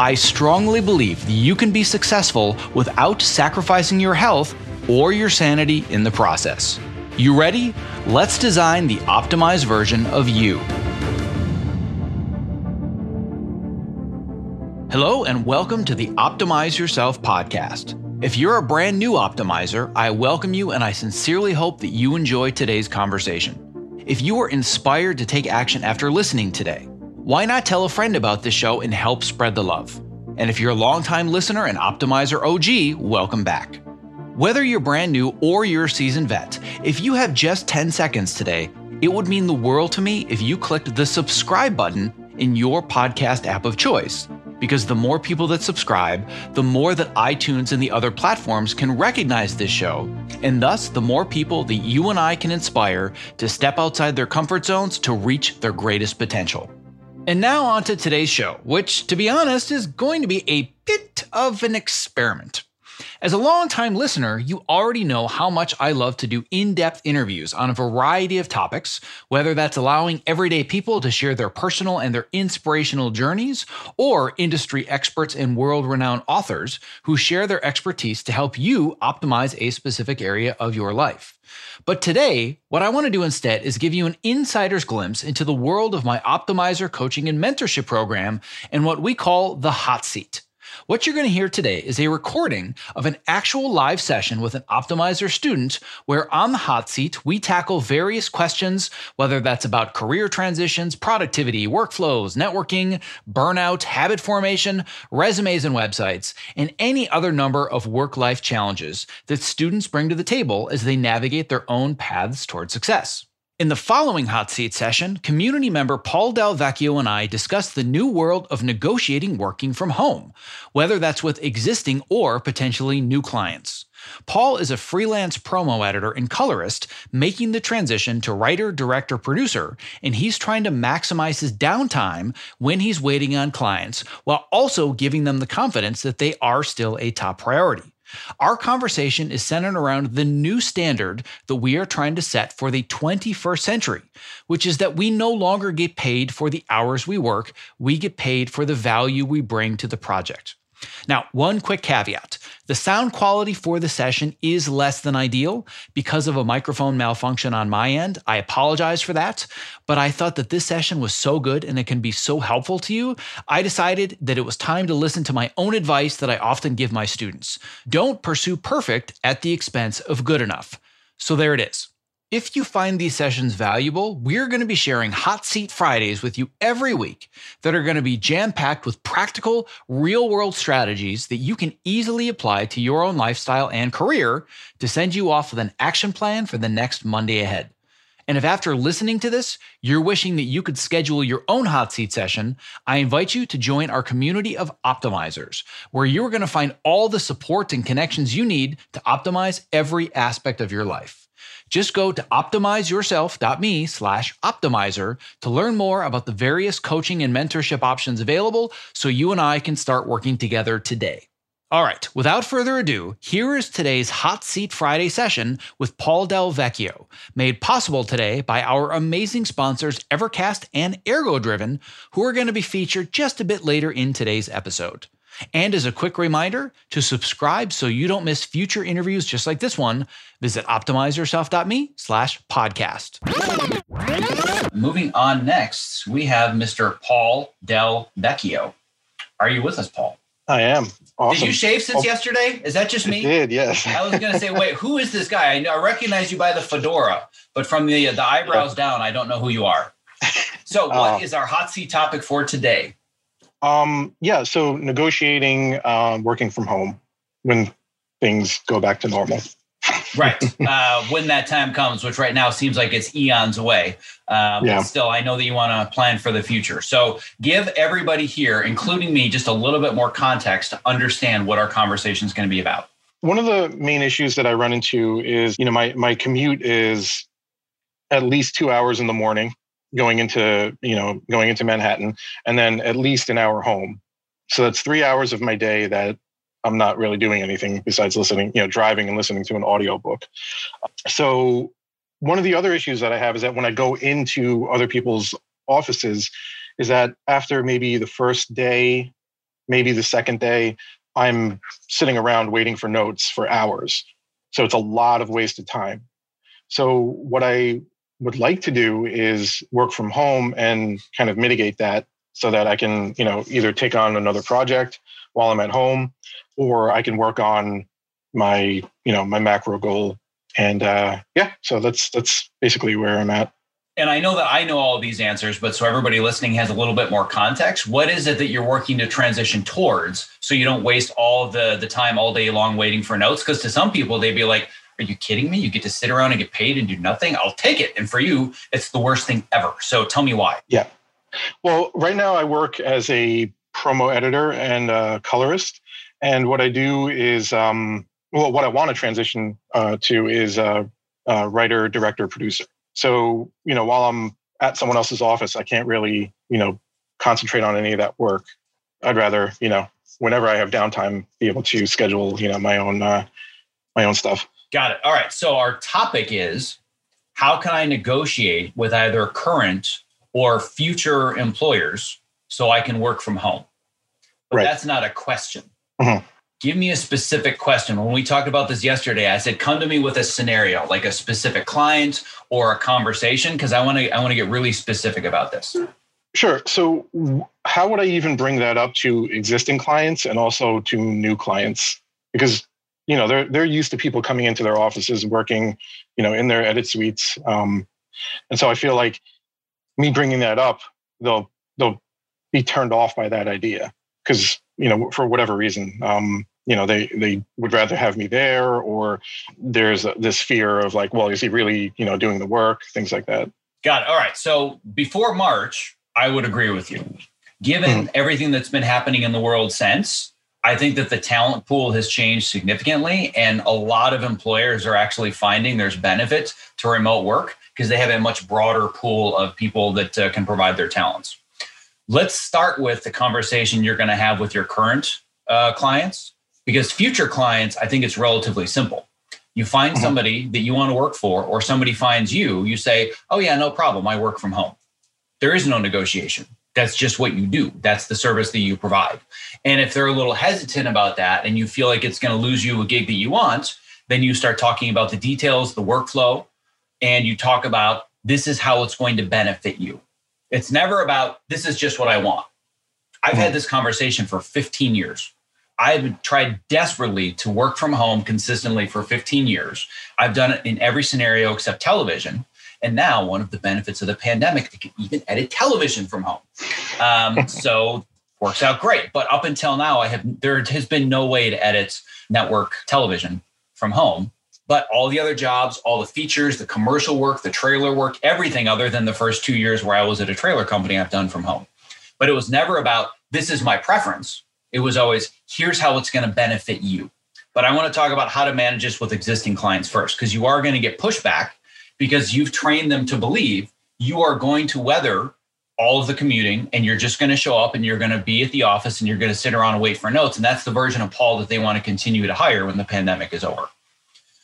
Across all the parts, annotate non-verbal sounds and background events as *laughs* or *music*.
I strongly believe that you can be successful without sacrificing your health or your sanity in the process. You ready? Let's design the optimized version of you. Hello, and welcome to the Optimize Yourself podcast. If you're a brand new optimizer, I welcome you and I sincerely hope that you enjoy today's conversation. If you are inspired to take action after listening today, why not tell a friend about this show and help spread the love? And if you're a longtime listener and optimizer OG, welcome back. Whether you're brand new or you're a seasoned vet, if you have just 10 seconds today, it would mean the world to me if you clicked the subscribe button in your podcast app of choice because the more people that subscribe, the more that iTunes and the other platforms can recognize this show, and thus the more people that you and I can inspire to step outside their comfort zones to reach their greatest potential. And now on to today's show, which, to be honest, is going to be a bit of an experiment. As a long-time listener, you already know how much I love to do in depth interviews on a variety of topics, whether that's allowing everyday people to share their personal and their inspirational journeys, or industry experts and world renowned authors who share their expertise to help you optimize a specific area of your life. But today, what I want to do instead is give you an insider's glimpse into the world of my Optimizer coaching and mentorship program and what we call the hot seat. What you're going to hear today is a recording of an actual live session with an Optimizer student where on the hot seat, we tackle various questions, whether that's about career transitions, productivity, workflows, networking, burnout, habit formation, resumes and websites, and any other number of work life challenges that students bring to the table as they navigate their own paths toward success. In the following hot seat session, community member Paul Del Vecchio and I discuss the new world of negotiating working from home, whether that's with existing or potentially new clients. Paul is a freelance promo editor and colorist making the transition to writer, director, producer, and he's trying to maximize his downtime when he's waiting on clients while also giving them the confidence that they are still a top priority. Our conversation is centered around the new standard that we are trying to set for the 21st century, which is that we no longer get paid for the hours we work, we get paid for the value we bring to the project. Now, one quick caveat the sound quality for the session is less than ideal because of a microphone malfunction on my end. I apologize for that, but I thought that this session was so good and it can be so helpful to you. I decided that it was time to listen to my own advice that I often give my students. Don't pursue perfect at the expense of good enough. So there it is. If you find these sessions valuable, we're going to be sharing Hot Seat Fridays with you every week that are going to be jam packed with practical, real world strategies that you can easily apply to your own lifestyle and career to send you off with an action plan for the next Monday ahead. And if after listening to this, you're wishing that you could schedule your own hot seat session, I invite you to join our community of optimizers, where you're going to find all the support and connections you need to optimize every aspect of your life. Just go to optimizeyourself.me slash optimizer to learn more about the various coaching and mentorship options available so you and I can start working together today. All right, without further ado, here is today's Hot Seat Friday session with Paul Del Vecchio, made possible today by our amazing sponsors Evercast and Ergo Driven, who are going to be featured just a bit later in today's episode. And as a quick reminder, to subscribe so you don't miss future interviews just like this one, visit optimizeyourself.me slash podcast. Moving on next, we have Mr. Paul Del Vecchio. Are you with us, Paul? I am. Awesome. Did you shave since oh, yesterday? Is that just me? I did, yes. I was going to say, wait, who is this guy? I, I recognize you by the fedora, but from the, the eyebrows down, I don't know who you are. So, what uh, is our hot seat topic for today? Um, yeah, so negotiating, um, working from home when things go back to normal. right. *laughs* Uh, when that time comes, which right now seems like it's eons away. Uh, yeah. But still, I know that you want to plan for the future. So give everybody here, including me, just a little bit more context to understand what our conversation is going to be about. One of the main issues that I run into is, you know, my my commute is at least two hours in the morning going into, you know, going into Manhattan, and then at least an hour home. So that's three hours of my day that I'm not really doing anything besides listening, you know, driving and listening to an audiobook. So one of the other issues that I have is that when I go into other people's offices, is that after maybe the first day, maybe the second day, I'm sitting around waiting for notes for hours. So it's a lot of wasted time. So what I would like to do is work from home and kind of mitigate that so that I can, you know, either take on another project while I'm at home or I can work on my, you know, my macro goal. And uh, yeah, so that's that's basically where I'm at. And I know that I know all these answers, but so everybody listening has a little bit more context. What is it that you're working to transition towards so you don't waste all the the time all day long waiting for notes? Because to some people, they'd be like, are you kidding me? You get to sit around and get paid and do nothing? I'll take it. And for you, it's the worst thing ever. So tell me why. Yeah. Well, right now I work as a promo editor and a colorist. And what I do is, um, well, what I want to transition uh, to is a, writer, director, producer. So, you know, while I'm at someone else's office, I can't really, you know, concentrate on any of that work. I'd rather, you know, whenever I have downtime, be able to schedule, you know, my own, uh, my own stuff. Got it. All right. So our topic is how can I negotiate with either current or future employers so I can work from home? But right. that's not a question. Mm-hmm. Give me a specific question. When we talked about this yesterday, I said, come to me with a scenario, like a specific client or a conversation, because I want to I want to get really specific about this. Sure. So how would I even bring that up to existing clients and also to new clients? Because you know they're they're used to people coming into their offices working you know in their edit suites. Um, and so i feel like me bringing that up they'll they'll be turned off by that idea. Because you know for whatever reason um, you know they they would rather have me there or there's this fear of like well is he really you know doing the work? Things like that. Got it. All right. So before march i would agree with you. Given mm-hmm. everything that's been happening in the world since I think that the talent pool has changed significantly, and a lot of employers are actually finding there's benefit to remote work because they have a much broader pool of people that uh, can provide their talents. Let's start with the conversation you're going to have with your current uh, clients because future clients, I think it's relatively simple. You find mm-hmm. somebody that you want to work for, or somebody finds you, you say, Oh, yeah, no problem. I work from home. There is no negotiation that's just what you do. That's the service that you provide. And if they're a little hesitant about that and you feel like it's going to lose you a gig that you want, then you start talking about the details, the workflow, and you talk about this is how it's going to benefit you. It's never about this is just what I want. I've had hmm. this conversation for 15 years. I've tried desperately to work from home consistently for 15 years. I've done it in every scenario except television. And now, one of the benefits of the pandemic, they can even edit television from home. Um, *laughs* so works out great. But up until now, I have there has been no way to edit network television from home. But all the other jobs, all the features, the commercial work, the trailer work, everything other than the first two years where I was at a trailer company, I've done from home. But it was never about this is my preference. It was always here's how it's going to benefit you. But I want to talk about how to manage this with existing clients first, because you are going to get pushback because you've trained them to believe you are going to weather all of the commuting and you're just going to show up and you're going to be at the office and you're going to sit around and wait for notes. And that's the version of Paul that they want to continue to hire when the pandemic is over.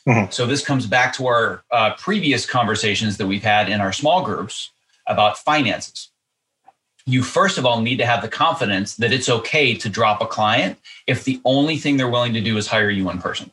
Mm-hmm. So this comes back to our uh, previous conversations that we've had in our small groups about finances. You first of all need to have the confidence that it's okay to drop a client if the only thing they're willing to do is hire you in person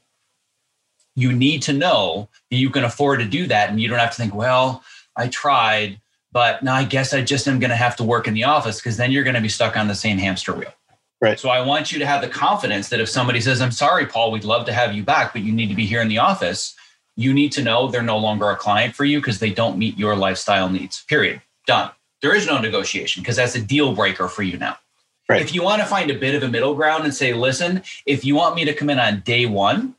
you need to know that you can afford to do that and you don't have to think well i tried but now i guess i just am going to have to work in the office because then you're going to be stuck on the same hamster wheel. Right. So i want you to have the confidence that if somebody says i'm sorry paul we'd love to have you back but you need to be here in the office you need to know they're no longer a client for you because they don't meet your lifestyle needs period. Done. There is no negotiation because that's a deal breaker for you now. Right. if you want to find a bit of a middle ground and say listen if you want me to come in on day one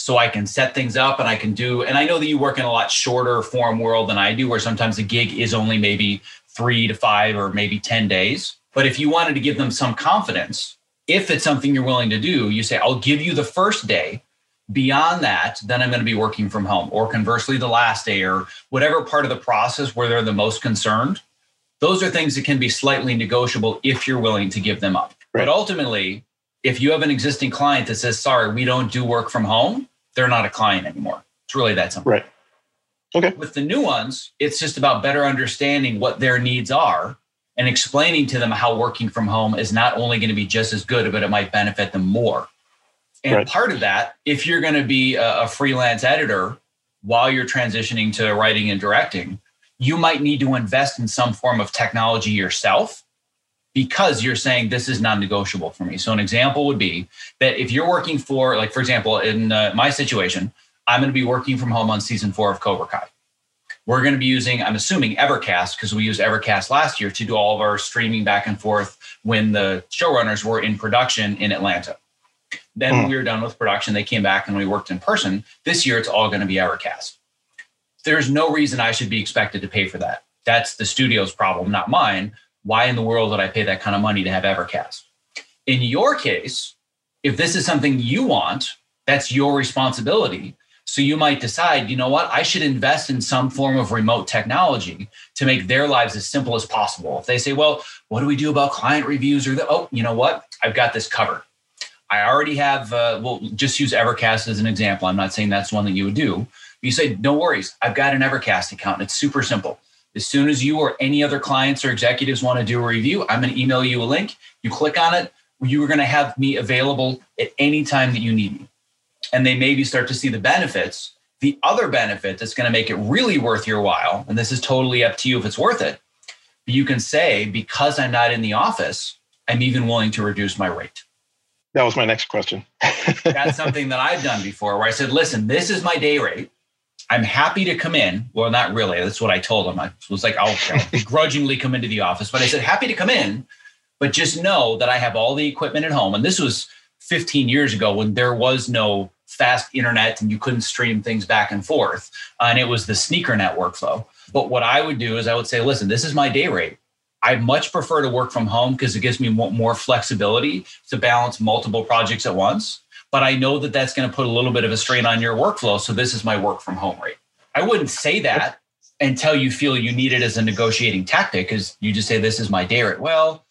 so I can set things up and I can do. And I know that you work in a lot shorter form world than I do, where sometimes a gig is only maybe three to five or maybe 10 days. But if you wanted to give them some confidence, if it's something you're willing to do, you say, I'll give you the first day. Beyond that, then I'm going to be working from home, or conversely, the last day, or whatever part of the process where they're the most concerned. Those are things that can be slightly negotiable if you're willing to give them up. Right. But ultimately, if you have an existing client that says, sorry, we don't do work from home, they're not a client anymore. It's really that simple. Right. Okay. With the new ones, it's just about better understanding what their needs are and explaining to them how working from home is not only going to be just as good, but it might benefit them more. And right. part of that, if you're going to be a, a freelance editor while you're transitioning to writing and directing, you might need to invest in some form of technology yourself because you're saying this is non-negotiable for me. So an example would be that if you're working for, like for example, in uh, my situation, I'm going to be working from home on season four of Cobra Kai. We're going to be using, I'm assuming, Evercast because we used Evercast last year to do all of our streaming back and forth when the showrunners were in production in Atlanta. Then mm. we were done with production. They came back and we worked in person. This year, it's all going to be Evercast. There's no reason I should be expected to pay for that. That's the studio's problem, not mine why in the world would I pay that kind of money to have Evercast? In your case, if this is something you want, that's your responsibility. So you might decide, you know what, I should invest in some form of remote technology to make their lives as simple as possible. If they say, well, what do we do about client reviews or the, oh, you know what, I've got this covered. I already have, uh, well, just use Evercast as an example. I'm not saying that's one that you would do. You say, no worries, I've got an Evercast account it's super simple. As soon as you or any other clients or executives want to do a review, I'm going to email you a link. You click on it. You are going to have me available at any time that you need me. And they maybe start to see the benefits. The other benefit that's going to make it really worth your while, and this is totally up to you if it's worth it, you can say, because I'm not in the office, I'm even willing to reduce my rate. That was my next question. *laughs* that's something that I've done before where I said, listen, this is my day rate. I'm happy to come in. Well, not really. That's what I told him. I was like, I'll, I'll *laughs* begrudgingly come into the office, but I said, happy to come in, but just know that I have all the equipment at home. And this was 15 years ago when there was no fast internet and you couldn't stream things back and forth. Uh, and it was the sneaker net workflow. But what I would do is I would say, listen, this is my day rate. I much prefer to work from home because it gives me more flexibility to balance multiple projects at once but I know that that's going to put a little bit of a strain on your workflow. So this is my work from home rate. I wouldn't say that until you feel you need it as a negotiating tactic because you just say, this is my day rate. Well,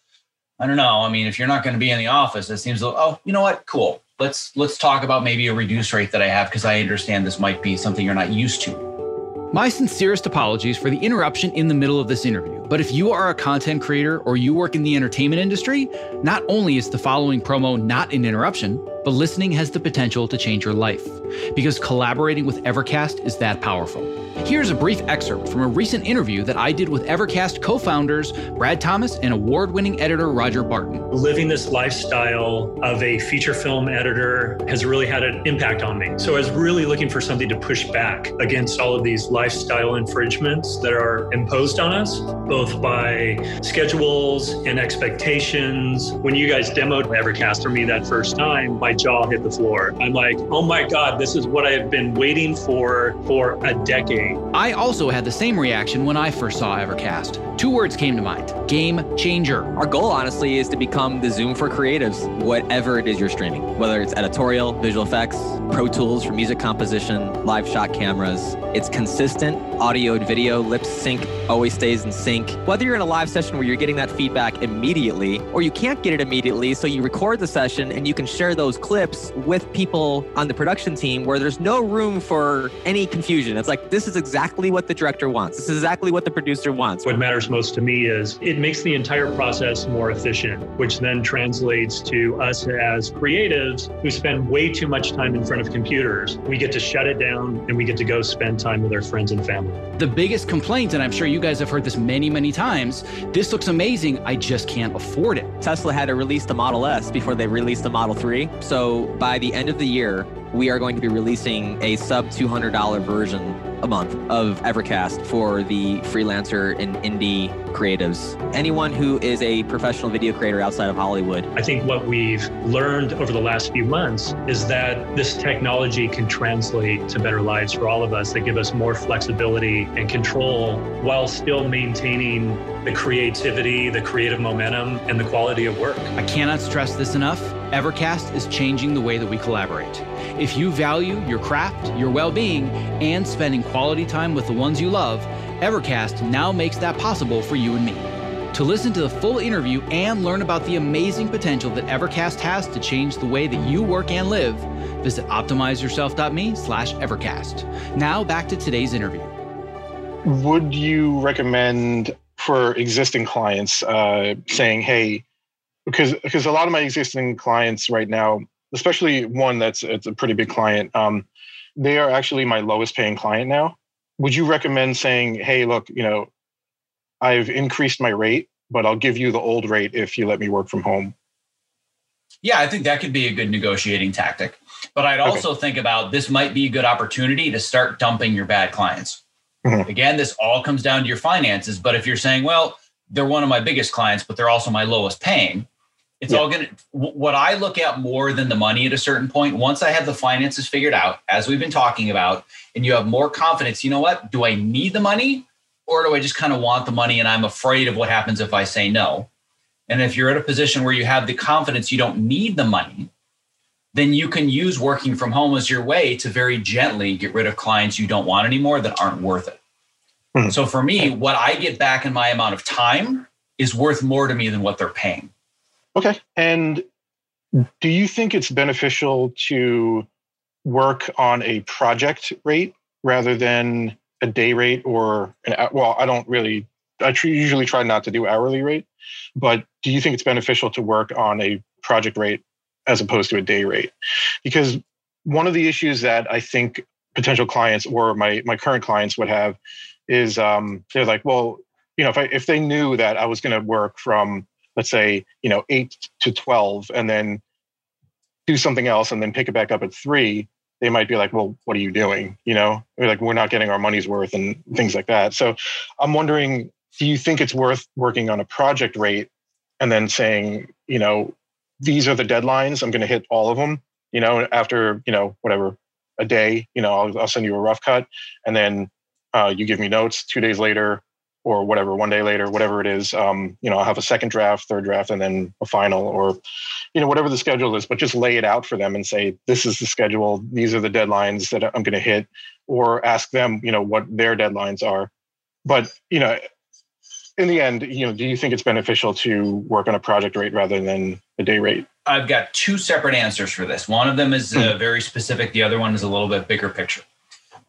I don't know. I mean, if you're not going to be in the office, it seems, oh, you know what? Cool. Let's let's talk about maybe a reduced rate that I have because I understand this might be something you're not used to. My sincerest apologies for the interruption in the middle of this interview. But if you are a content creator or you work in the entertainment industry, not only is the following promo not an interruption, but listening has the potential to change your life because collaborating with Evercast is that powerful. Here's a brief excerpt from a recent interview that I did with Evercast co founders Brad Thomas and award winning editor Roger Barton. Living this lifestyle of a feature film editor has really had an impact on me. So I was really looking for something to push back against all of these lifestyle infringements that are imposed on us, both by schedules and expectations. When you guys demoed Evercast for me that first time, my jaw hit the floor. I'm like, oh my God, this is what I have been waiting for for a decade. I also had the same reaction when I first saw Evercast. Two words came to mind game changer. Our goal, honestly, is to become the Zoom for creatives, whatever it is you're streaming, whether it's editorial, visual effects, Pro Tools for music composition, live shot cameras. It's consistent audio and video, lip sync always stays in sync. Whether you're in a live session where you're getting that feedback immediately, or you can't get it immediately, so you record the session and you can share those clips with people on the production team where there's no room for any confusion. It's like, this is exactly what the director wants. This is exactly what the producer wants. What matters most to me is it makes the entire process more efficient, which then translates to us as creatives who spend way too much time in front of computers. We get to shut it down and we get to go spend time with our friends and family. The biggest complaint, and I'm sure you guys have heard this many, many, many times this looks amazing. I just can't afford it. Tesla had to release the Model S before they released the Model 3. So by the end of the year, we are going to be releasing a sub $200 version a month of Evercast for the freelancer and indie creatives. Anyone who is a professional video creator outside of Hollywood. I think what we've learned over the last few months is that this technology can translate to better lives for all of us that give us more flexibility and control while still maintaining the creativity, the creative momentum, and the quality of work. I cannot stress this enough. Evercast is changing the way that we collaborate. If you value your craft, your well being, and spending quality time with the ones you love, Evercast now makes that possible for you and me. To listen to the full interview and learn about the amazing potential that Evercast has to change the way that you work and live, visit optimizeyourself.me slash Evercast. Now back to today's interview. Would you recommend for existing clients uh, saying, hey, because because a lot of my existing clients right now, especially one that's it's a pretty big client, um, they are actually my lowest paying client now. Would you recommend saying, hey, look, you know, I've increased my rate, but I'll give you the old rate if you let me work from home? Yeah, I think that could be a good negotiating tactic. But I'd also okay. think about this might be a good opportunity to start dumping your bad clients. Mm-hmm. Again, this all comes down to your finances. But if you're saying, well, they're one of my biggest clients, but they're also my lowest paying, it's yeah. all going to, what I look at more than the money at a certain point, once I have the finances figured out, as we've been talking about, and you have more confidence, you know what? Do I need the money or do I just kind of want the money and I'm afraid of what happens if I say no? And if you're at a position where you have the confidence you don't need the money, then you can use working from home as your way to very gently get rid of clients you don't want anymore that aren't worth it. Mm-hmm. So for me, what I get back in my amount of time is worth more to me than what they're paying. Okay. And do you think it's beneficial to work on a project rate rather than a day rate or an well i don't really i usually try not to do hourly rate but do you think it's beneficial to work on a project rate as opposed to a day rate. Because one of the issues that i think potential clients or my my current clients would have is um, they're like well you know if I, if they knew that i was going to work from let's say you know 8 to 12 and then do something else and then pick it back up at 3 they might be like well what are you doing you know? We're like we're not getting our money's worth and things like that. So i'm wondering do you think it's worth working on a project rate and then saying you know these are the deadlines i'm going to hit all of them you know after you know whatever a day you know i'll, I'll send you a rough cut and then uh, you give me notes two days later or whatever, one day later, whatever it is, um, you know, I'll have a second draft, third draft, and then a final, or you know, whatever the schedule is. But just lay it out for them and say, this is the schedule. These are the deadlines that I'm going to hit, or ask them, you know, what their deadlines are. But you know, in the end, you know, do you think it's beneficial to work on a project rate rather than a day rate? I've got two separate answers for this. One of them is uh, hmm. very specific. The other one is a little bit bigger picture.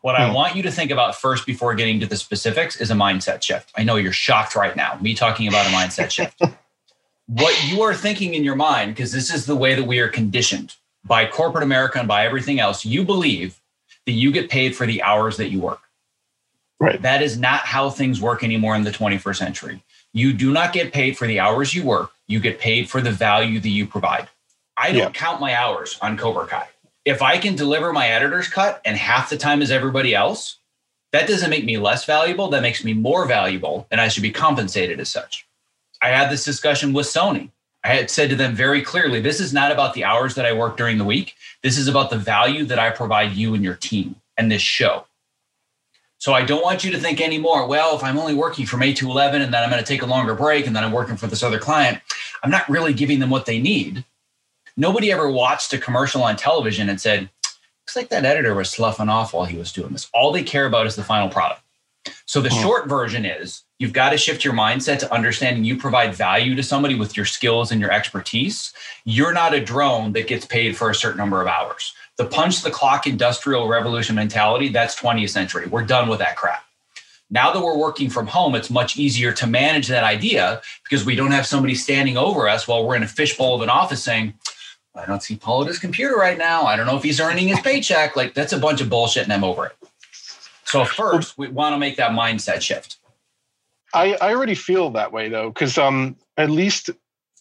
What I hmm. want you to think about first before getting to the specifics is a mindset shift. I know you're shocked right now, me talking about a mindset *laughs* shift. what you are thinking in your mind, because this is the way that we are conditioned by corporate America and by everything else, you believe that you get paid for the hours that you work. Right. That is not how things work anymore in the 21st century. You do not get paid for the hours you work, you get paid for the value that you provide. I don't yeah. count my hours on Cobra Kai if I can deliver my editor's cut and half the time as everybody else, that doesn't make me less valuable. That makes me more valuable, and I should be compensated as such. I had this discussion with Sony. I had said to them very clearly this is not about the hours that I work during the week. This is about the value that I provide you and your team and this show. So I don't want you to think anymore, well, if I'm only working from 8 to 11 and then I'm going to take a longer break and then I'm working for this other client, I'm not really giving them what they need nobody ever watched a commercial on television and said, looks like that editor was sloughing off while he was doing this. All they care about is the final product. So the hmm. short version is you've got to shift your mindset to understanding you provide value to somebody with your skills and your expertise. You're not a drone that gets paid for a certain number of hours. The punch the clock industrial revolution mentality, that's 20th century. We're done with that crap. Now that we're working from home, it's much easier to manage that idea because we don't have somebody standing over us while we're in a fishbowl of an office saying, I don't see Paul at his computer right now. I don't know if he's earning his paycheck. Like that's a bunch of bullshit and I'm over it. So first we want to make that mindset shift. I, I already feel that way though, because um at least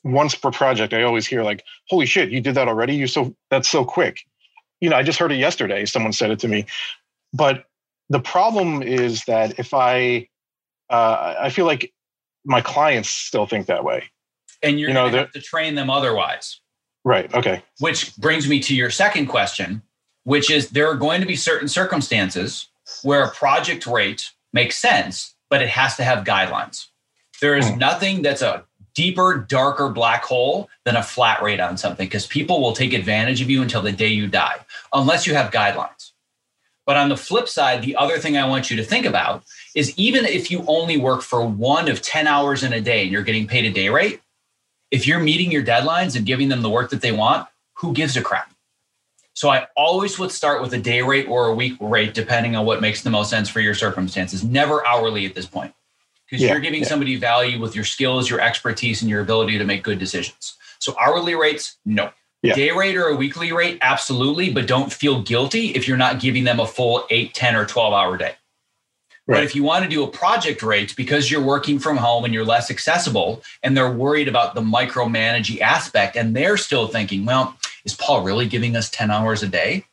once per project, I always hear like, holy shit, you did that already? You so that's so quick. You know, I just heard it yesterday. Someone said it to me. But the problem is that if I, uh, I feel like my clients still think that way. And you're You know, going to train them otherwise. Right. Okay. Which brings me to your second question, which is there are going to be certain circumstances where a project rate makes sense, but it has to have guidelines. There is Hmm. nothing that's a deeper, darker black hole than a flat rate on something because people will take advantage of you until the day you die, unless you have guidelines. But on the flip side, the other thing I want you to think about is even if you only work for one of 10 hours in a day and you're getting paid a day rate, if you're meeting your deadlines and giving them the work that they want, who gives a crap? So I always would start with a day rate or a week rate, depending on what makes the most sense for your circumstances, never hourly at this point. Because Yeah, you're giving yeah. somebody value with your skills, your expertise, and your ability to make good decisions. So hourly rates, no. Yeah. Day rate or a weekly rate, absolutely, but don't feel guilty if you're not giving them a full 8, 10, or 12 hour day. But Right. if you want to do a project rate because you're working from home and you're less accessible and they're worried about the micromanaging aspect and they're still thinking, well, is Paul really giving us 10 hours a day?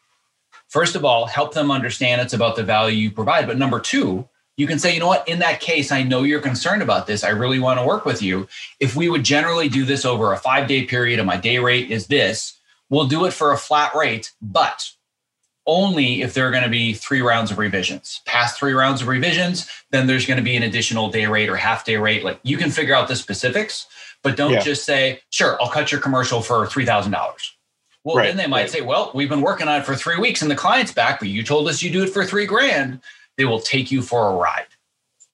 First of all, help them understand it's about the value you provide. But number two, you can say, you know what, in that case, I know you're concerned about this. I really want to work with you. If we would generally do this over a five day period and my day rate is this, we'll do it for a flat rate, but only if there are going to be three rounds of revisions. Past three rounds of revisions, then there's going to be an additional day rate or half day rate. Like you can figure out the specifics, but don't Yeah. just say, sure, I'll cut your commercial for $3,000. Well, Right, then they might right. say, well, we've been working on it for three weeks and the client's back, but you told us you do it for three grand. They will take you for a ride.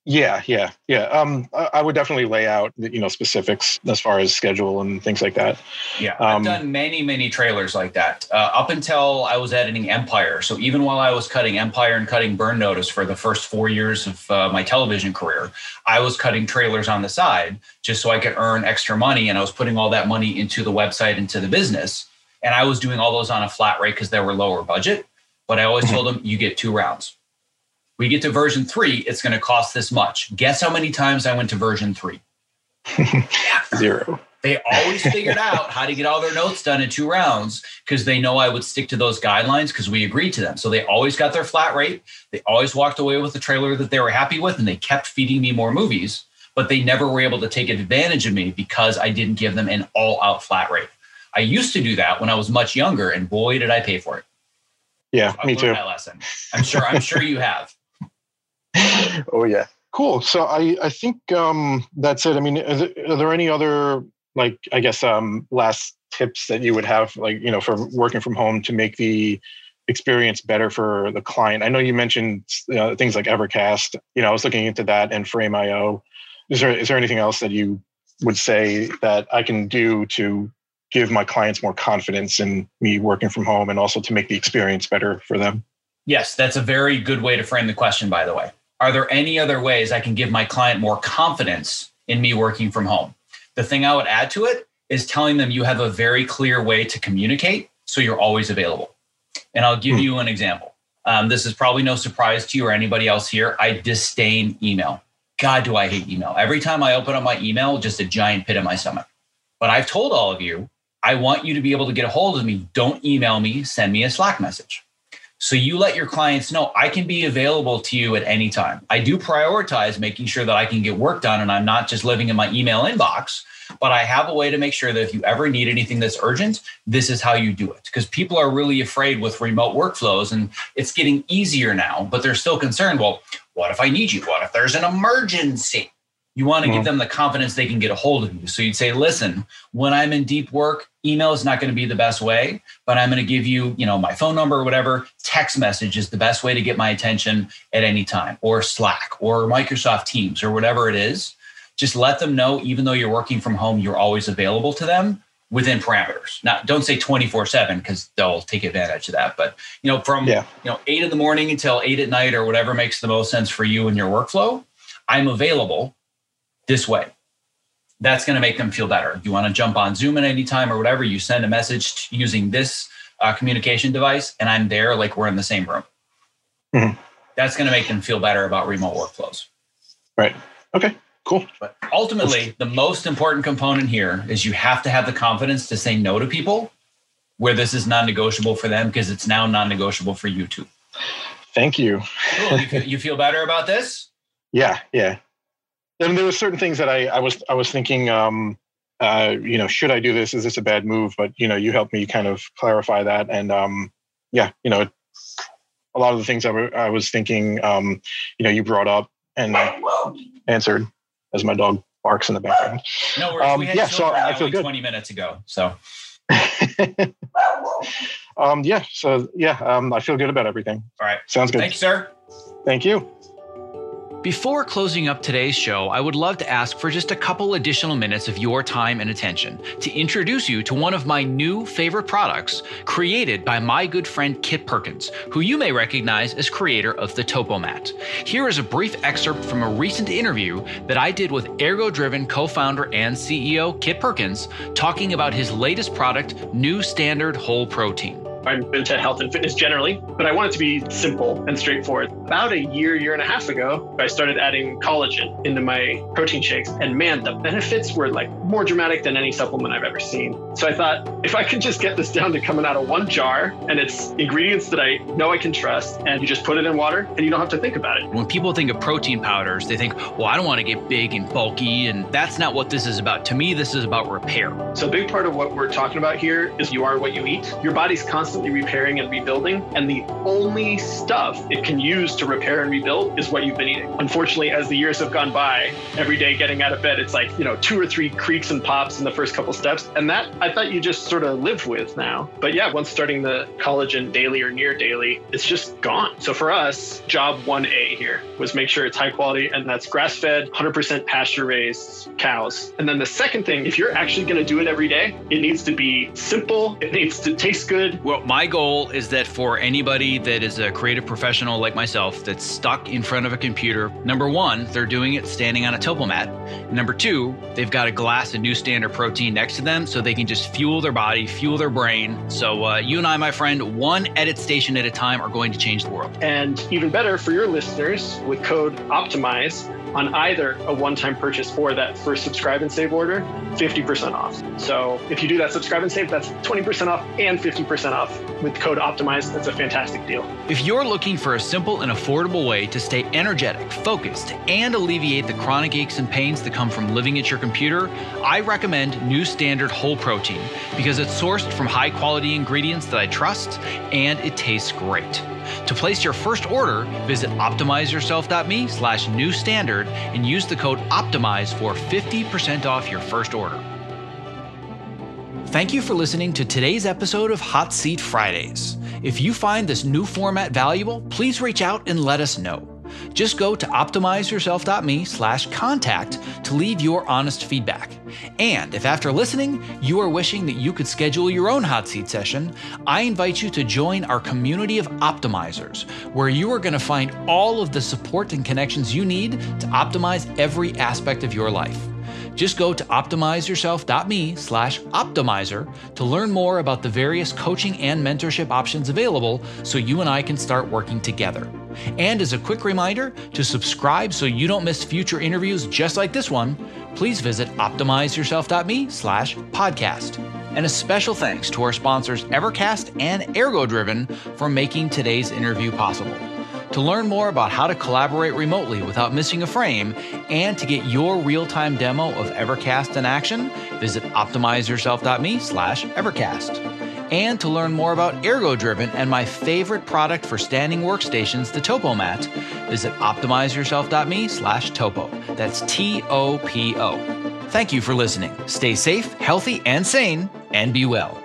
Yeah. Yeah. Yeah. Um, I, would definitely lay out, you know, specifics as far as schedule and things like that. Yeah, Um, I've done many, many trailers like that. Uh, up until I was editing Empire. So even while I was cutting Empire and cutting Burn Notice for the first four years of uh, my television career, I was cutting trailers on the side just so I could earn extra money. And I was putting all that money into the website, into the business. And I was doing all those on a flat rate because they were lower budget. But I always told them, you get two rounds. We get to version three, it's going to cost this much. Guess how many times I went to version three? *laughs* Zero. They always figured out how to get all their notes done in two rounds because they know I would stick to those guidelines because we agreed to them. So they always got their flat rate. They always walked away with a trailer that they were happy with, and they kept feeding me more movies. But they never were able to take advantage of me because I didn't give them an all out flat rate. I used to do that when I was much younger, and boy, did I pay for it. Yeah. I Me too. lesson. I'm sure. I'm sure you have. *laughs* oh yeah. Cool. So i i think um that's it. I mean is it, are there any other like i guess um last tips that you would have like you know for working from home to make the experience better for the client? I know you mentioned uh, things like evercast. You know i was looking into that and frame.io is there is there anything else that you would say that i can do to give my clients more confidence in me working from home and also to make the experience better for them? Yes, that's a very good way to frame the question, by the way. Are there any other ways I can give my client more confidence in me working from home? The thing I would add to it is telling them you have a very clear way to communicate so you're always available. And I'll give Hmm. you an example. Um, this is probably no surprise to you or anybody else here. I disdain email. God, do I hate email. Every time I open up my email, just a giant pit in my stomach. But I've told all of you, I want you to be able to get a hold of me. Don't email me, send me a Slack message. So you let your clients know I can be available to you at any time. I do prioritize making sure that I can get work done and I'm not just living in my email inbox, but I have a way to make sure that if you ever need anything that's urgent, this is how you do it. Because people are really afraid with remote workflows and it's getting easier now, but they're still concerned. Well, what if I need you? What if there's an emergency? You want to give Mhm. them the confidence they can get a hold of you. So you'd say, listen, when I'm in deep work, email is not going to be the best way, but I'm going to give you, you know, my phone number or whatever. Text message is the best way to get my attention at any time, or Slack, or Microsoft Teams, or whatever it is. Just let them know, even though you're working from home, you're always available to them within parameters. Now, don't say 24 seven because they'll take advantage of that. But, you know, from, Yeah. you know, eight in the morning until eight at night or whatever makes the most sense for you and your workflow, I'm available this way. That's going to make them feel better. You want to jump on Zoom at any time or whatever, you send a message using this uh, communication device, and I'm there like we're in the same room. Mhm. That's going to make them feel better about remote workflows. right okay cool But ultimately, the most important component here is you have to have the confidence to say no to people where this is non-negotiable for them because it's now non-negotiable for you too. Thank you. cool. you, you feel better about this? *laughs* Yeah, yeah. Mean, there were certain things that I, I was I was thinking, um, uh, you know, should I do this? Is this a bad move? But you know, you helped me kind of clarify that, and um, yeah, you know, a lot of the things I, w- I was thinking, um, you know, you brought up and answered as my dog barks in the background. No, we're, um, we had yeah, so I feel good. 20 minutes ago. So, *laughs* um, yeah, so yeah, um, I feel good about everything. All right. Sounds good. Thanks, sir. Thank you. Before closing up today's show, I would love to ask for just a couple additional minutes of your time and attention to introduce you to one of my new favorite products created by my good friend Kit Perkins, who you may recognize as creator of the Topomat. Here is a brief excerpt from a recent interview that I did with Ergo Driven co founder and CEO Kit Perkins talking about his latest product, New Standard Whole Protein. I'm into health and fitness generally, but I want it to be simple and straightforward. About a year, year and a half ago, I started adding collagen into my protein shakes. And man, the benefits were like more dramatic than any supplement I've ever seen. So I thought if I could just get this down to coming out of one jar and it's ingredients that I know I can trust, and you just put it in water and you don't have to think about it. When people think of protein powders, they think, well, I don't want to get big and bulky. And that's not what this is about. To me, this is about repair. So a big part of what we're talking about here is you are what you eat. Your body's constantly constantly repairing and rebuilding. And the only stuff it can use to repair and rebuild is what you've been eating. Unfortunately, as the years have gone by, every day getting out of bed, it's like, you know, two or three creaks and pops in the first couple steps. And that I thought you just sort of lived with now. But yeah, once starting the collagen daily or near daily, it's just gone. So for us, job 1A here was make sure it's high quality and that's grass fed, 100% pasture raised cows. And then the second thing, if you're actually going to do it every day, it needs to be simple, it needs to taste good. Well, my goal is that for anybody that is a creative professional like myself that's stuck in front of a computer, number one, they're doing it standing on a topo mat. Number two, they've got a glass of new standard protein next to them so they can just fuel their body, fuel their brain. So uh, you and I, my friend, one edit station at a time are going to change the world. And even better for your listeners, with code OPTIMIZE, on either a one-time purchase or that first subscribe and save order, 50% off. So if you do that subscribe and save, that's 20% off and 50% off with code OPTIMIZE. That's a fantastic deal. If you're looking for a simple and affordable way to stay energetic, focused, and alleviate the chronic aches and pains that come from living at your computer, I recommend New Standard Whole Protein because it's sourced from high quality ingredients that I trust and it tastes great. To place your first order, visit optimizeyourself.me slash new standard and use the code OPTIMIZE for 50% off your first order. Thank you for listening to today's episode of Hot Seat Fridays. If you find this new format valuable, please reach out and let us know. Just go to optimizeyourself.me slash contact to leave your honest feedback. And if after listening, you are wishing that you could schedule your own hot seat session, I invite you to join our community of optimizers, where you are going to find all of the support and connections you need to optimize every aspect of your life. Just go to optimizeyourself.me slash optimizer to learn more about the various coaching and mentorship options available so you and I can start working together. And as a quick reminder to subscribe so you don't miss future interviews just like this one, please visit optimizeyourself.me slash podcast. And a special thanks to our sponsors Evercast and Ergo Driven for making today's interview possible. To learn more about how to collaborate remotely without missing a frame and to get your real-time demo of Evercast in action, visit optimizeyourself.me slash Evercast. And to learn more about Ergo Driven and my favorite product for standing workstations, the Topomat, visit optimizeyourself.me slash topo. That's T-O-P-O. Thank you for listening. Stay safe, healthy, and sane, and be well.